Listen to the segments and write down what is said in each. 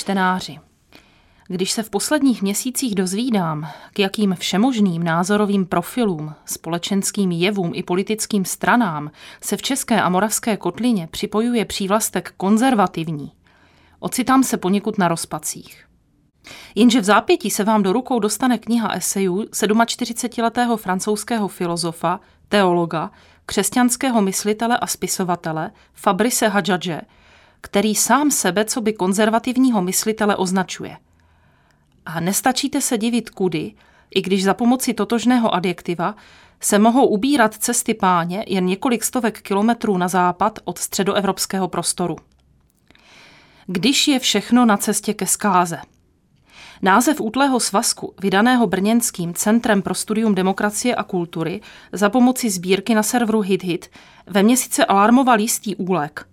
čtenáři. Když se v posledních měsících dozvídám, k jakým všemožným názorovým profilům, společenským jevům i politickým stranám se v České a Moravské kotlině připojuje přívlastek konzervativní, ocitám se poněkud na rozpacích. Jenže v zápětí se vám do rukou dostane kniha esejů 47-letého francouzského filozofa, teologa, křesťanského myslitele a spisovatele Fabrice Hadžadže, který sám sebe co by konzervativního myslitele označuje. A nestačíte se divit kudy, i když za pomoci totožného adjektiva se mohou ubírat cesty páně jen několik stovek kilometrů na západ od středoevropského prostoru. Když je všechno na cestě ke zkáze – Název útlého svazku, vydaného brněnským Centrem pro studium demokracie a kultury za pomoci sbírky na serveru HitHit, ve mě sice alarmoval jistý úlek,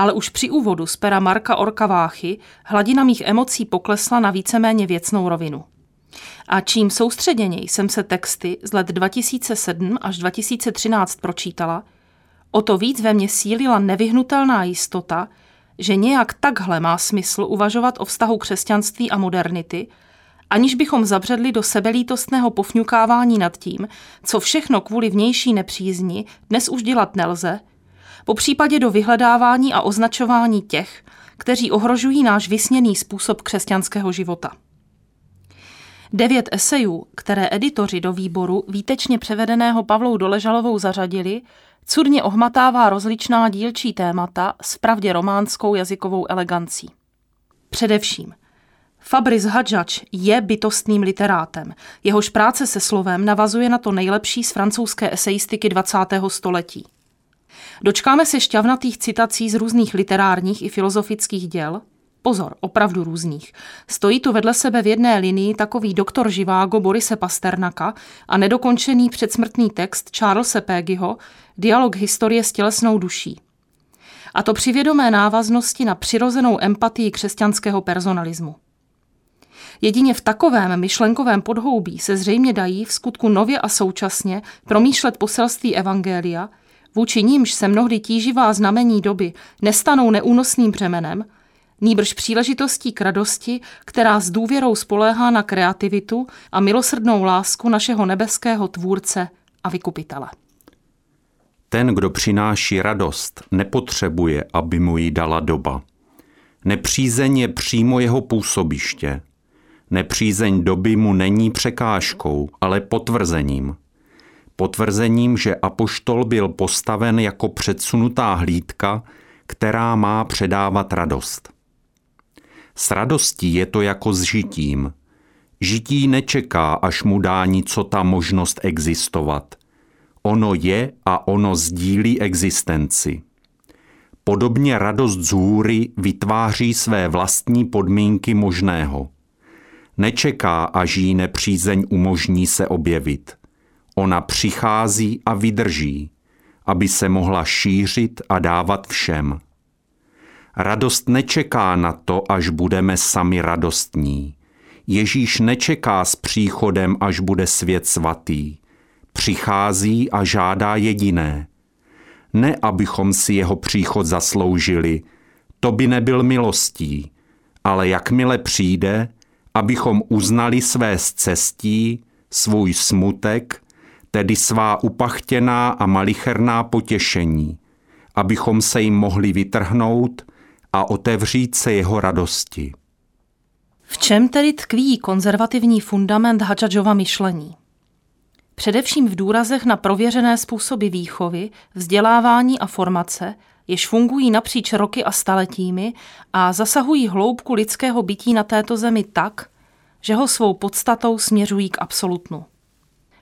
ale už při úvodu z pera Marka Orka Váchy hladina mých emocí poklesla na víceméně věcnou rovinu. A čím soustředěněji jsem se texty z let 2007 až 2013 pročítala, o to víc ve mně sílila nevyhnutelná jistota, že nějak takhle má smysl uvažovat o vztahu křesťanství a modernity, aniž bychom zabředli do sebelítostného pofňukávání nad tím, co všechno kvůli vnější nepřízni dnes už dělat nelze, po případě do vyhledávání a označování těch, kteří ohrožují náš vysněný způsob křesťanského života. Devět esejů, které editoři do výboru výtečně převedeného Pavlou Doležalovou zařadili, Cudně ohmatává rozličná dílčí témata s pravdě románskou jazykovou elegancí. Především, Fabrice Hadžač je bytostným literátem. Jehož práce se slovem navazuje na to nejlepší z francouzské eseistiky 20. století. Dočkáme se šťavnatých citací z různých literárních i filozofických děl, Pozor, opravdu různých. Stojí tu vedle sebe v jedné linii takový doktor Živágo Borise Pasternaka a nedokončený předsmrtný text Charlesa Pégyho, dialog historie s tělesnou duší. A to při vědomé návaznosti na přirozenou empatii křesťanského personalismu. Jedině v takovém myšlenkovém podhoubí se zřejmě dají v skutku nově a současně promýšlet poselství Evangelia, vůči nímž se mnohdy tíživá znamení doby nestanou neúnosným břemenem, nýbrž příležitostí k radosti, která s důvěrou spoléhá na kreativitu a milosrdnou lásku našeho nebeského tvůrce a vykupitele. Ten, kdo přináší radost, nepotřebuje, aby mu ji dala doba. Nepřízeň je přímo jeho působiště. Nepřízeň doby mu není překážkou, ale potvrzením. Potvrzením, že apoštol byl postaven jako předsunutá hlídka, která má předávat radost. S radostí je to jako s žitím. Žití nečeká, až mu dá ta možnost existovat. Ono je a ono sdílí existenci. Podobně radost z hůry vytváří své vlastní podmínky možného. Nečeká, až jí nepřízeň umožní se objevit. Ona přichází a vydrží, aby se mohla šířit a dávat všem. Radost nečeká na to, až budeme sami radostní. Ježíš nečeká s příchodem, až bude svět svatý. Přichází a žádá jediné. Ne, abychom si jeho příchod zasloužili, to by nebyl milostí, ale jakmile přijde, abychom uznali své zcestí, svůj smutek, tedy svá upachtěná a malicherná potěšení, abychom se jim mohli vytrhnout a otevřít se jeho radosti. V čem tedy tkví konzervativní fundament Hadžadžova myšlení? Především v důrazech na prověřené způsoby výchovy, vzdělávání a formace, jež fungují napříč roky a staletími a zasahují hloubku lidského bytí na této zemi tak, že ho svou podstatou směřují k absolutnu.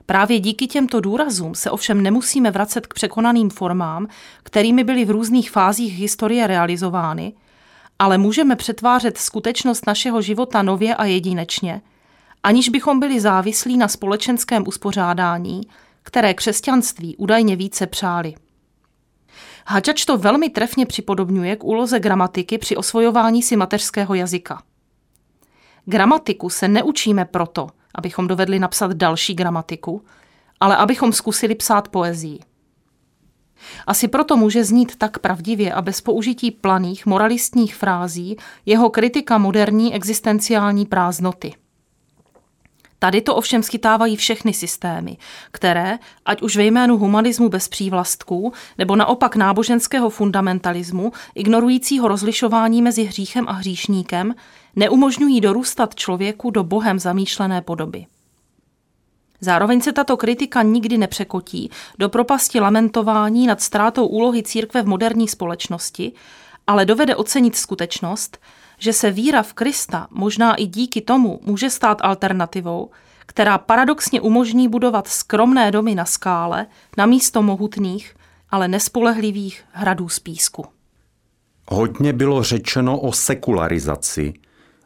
Právě díky těmto důrazům se ovšem nemusíme vracet k překonaným formám, kterými byly v různých fázích historie realizovány, ale můžeme přetvářet skutečnost našeho života nově a jedinečně, aniž bychom byli závislí na společenském uspořádání, které křesťanství údajně více přáli. Hadžač to velmi trefně připodobňuje k úloze gramatiky při osvojování si mateřského jazyka. Gramatiku se neučíme proto, abychom dovedli napsat další gramatiku, ale abychom zkusili psát poezii. Asi proto může znít tak pravdivě a bez použití planých moralistních frází jeho kritika moderní existenciální prázdnoty. Tady to ovšem schytávají všechny systémy, které, ať už ve jménu humanismu bez přívlastků, nebo naopak náboženského fundamentalismu, ignorujícího rozlišování mezi hříchem a hříšníkem, neumožňují dorůstat člověku do bohem zamýšlené podoby. Zároveň se tato kritika nikdy nepřekotí do propasti lamentování nad ztrátou úlohy církve v moderní společnosti, ale dovede ocenit skutečnost, že se víra v Krista možná i díky tomu může stát alternativou, která paradoxně umožní budovat skromné domy na skále na místo mohutných, ale nespolehlivých hradů z písku. Hodně bylo řečeno o sekularizaci.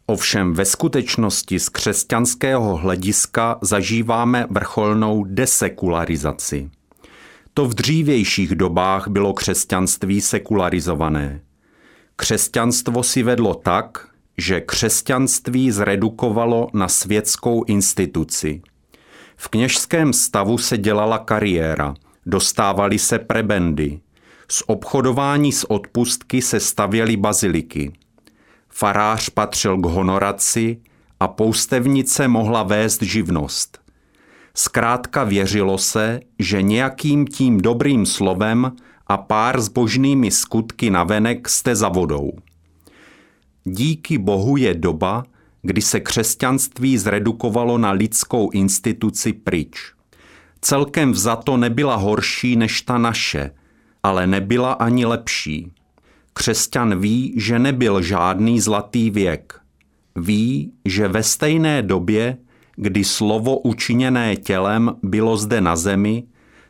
Ovšem ve skutečnosti z křesťanského hlediska zažíváme vrcholnou desekularizaci. To v dřívějších dobách bylo křesťanství sekularizované. Křesťanstvo si vedlo tak, že křesťanství zredukovalo na světskou instituci. V kněžském stavu se dělala kariéra, dostávali se prebendy. Z obchodování s odpustky se stavěly baziliky. Farář patřil k honoraci a poustevnice mohla vést živnost. Zkrátka věřilo se, že nějakým tím dobrým slovem a pár zbožnými skutky navenek jste za vodou. Díky Bohu je doba, kdy se křesťanství zredukovalo na lidskou instituci pryč. Celkem vzato nebyla horší než ta naše, ale nebyla ani lepší. Křesťan ví, že nebyl žádný zlatý věk. Ví, že ve stejné době, kdy slovo učiněné tělem bylo zde na zemi,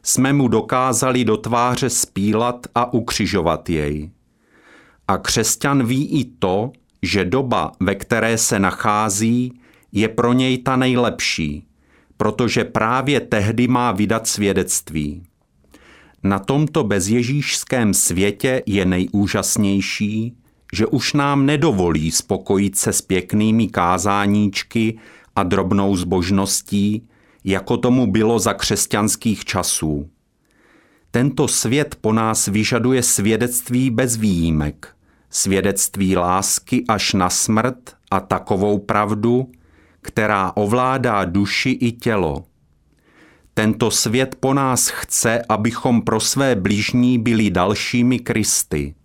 jsme mu dokázali do tváře spílat a ukřižovat jej. A křesťan ví i to, že doba, ve které se nachází, je pro něj ta nejlepší, protože právě tehdy má vydat svědectví. Na tomto bezježíšském světě je nejúžasnější, že už nám nedovolí spokojit se s pěknými kázáníčky a drobnou zbožností, jako tomu bylo za křesťanských časů. Tento svět po nás vyžaduje svědectví bez výjimek, svědectví lásky až na smrt a takovou pravdu, která ovládá duši i tělo. Tento svět po nás chce, abychom pro své blížní byli dalšími Kristy.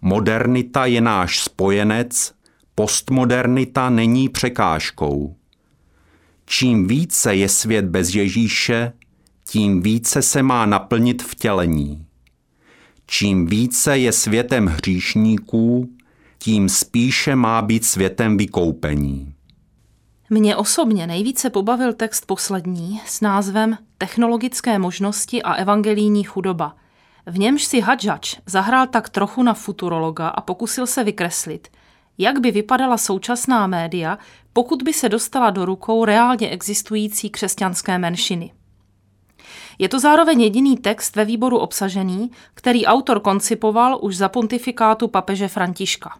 Modernita je náš spojenec, postmodernita není překážkou. Čím více je svět bez Ježíše, tím více se má naplnit vtělení. Čím více je světem hříšníků, tím spíše má být světem vykoupení. Mě osobně nejvíce pobavil text poslední s názvem Technologické možnosti a evangelijní chudoba. V němž si Hadžač zahrál tak trochu na futurologa a pokusil se vykreslit, jak by vypadala současná média, pokud by se dostala do rukou reálně existující křesťanské menšiny. Je to zároveň jediný text ve výboru obsažený, který autor koncipoval už za pontifikátu papeže Františka.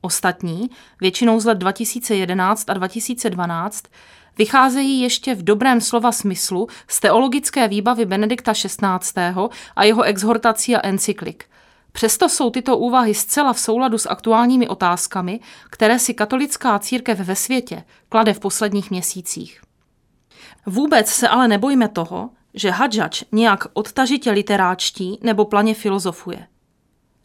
Ostatní, většinou z let 2011 a 2012, vycházejí ještě v dobrém slova smyslu z teologické výbavy Benedikta XVI. a jeho exhortací a encyklik. Přesto jsou tyto úvahy zcela v souladu s aktuálními otázkami, které si katolická církev ve světě klade v posledních měsících. Vůbec se ale nebojme toho, že Hadžač nějak odtažitě literáčtí nebo planě filozofuje.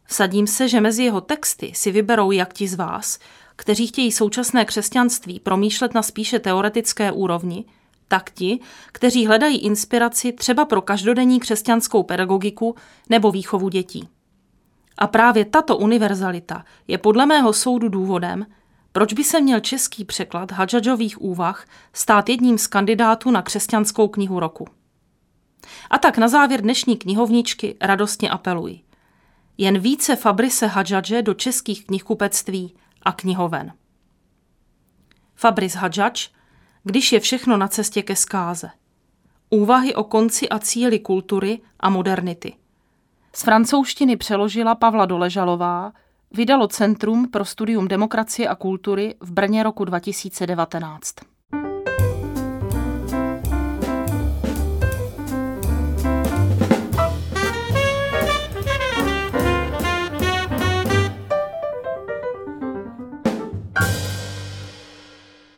Vsadím se, že mezi jeho texty si vyberou jak ti z vás, kteří chtějí současné křesťanství promýšlet na spíše teoretické úrovni, tak ti, kteří hledají inspiraci třeba pro každodenní křesťanskou pedagogiku nebo výchovu dětí. A právě tato univerzalita je podle mého soudu důvodem, proč by se měl český překlad Hadžadžových úvah stát jedním z kandidátů na křesťanskou knihu roku. A tak na závěr dnešní knihovničky radostně apeluji. Jen více Fabrice Hadžadže do českých knihkupectví a knihoven. Fabris Hadžadž, když je všechno na cestě ke zkáze. Úvahy o konci a cíli kultury a modernity. Z francouzštiny přeložila Pavla Doležalová, vydalo Centrum pro studium demokracie a kultury v Brně roku 2019.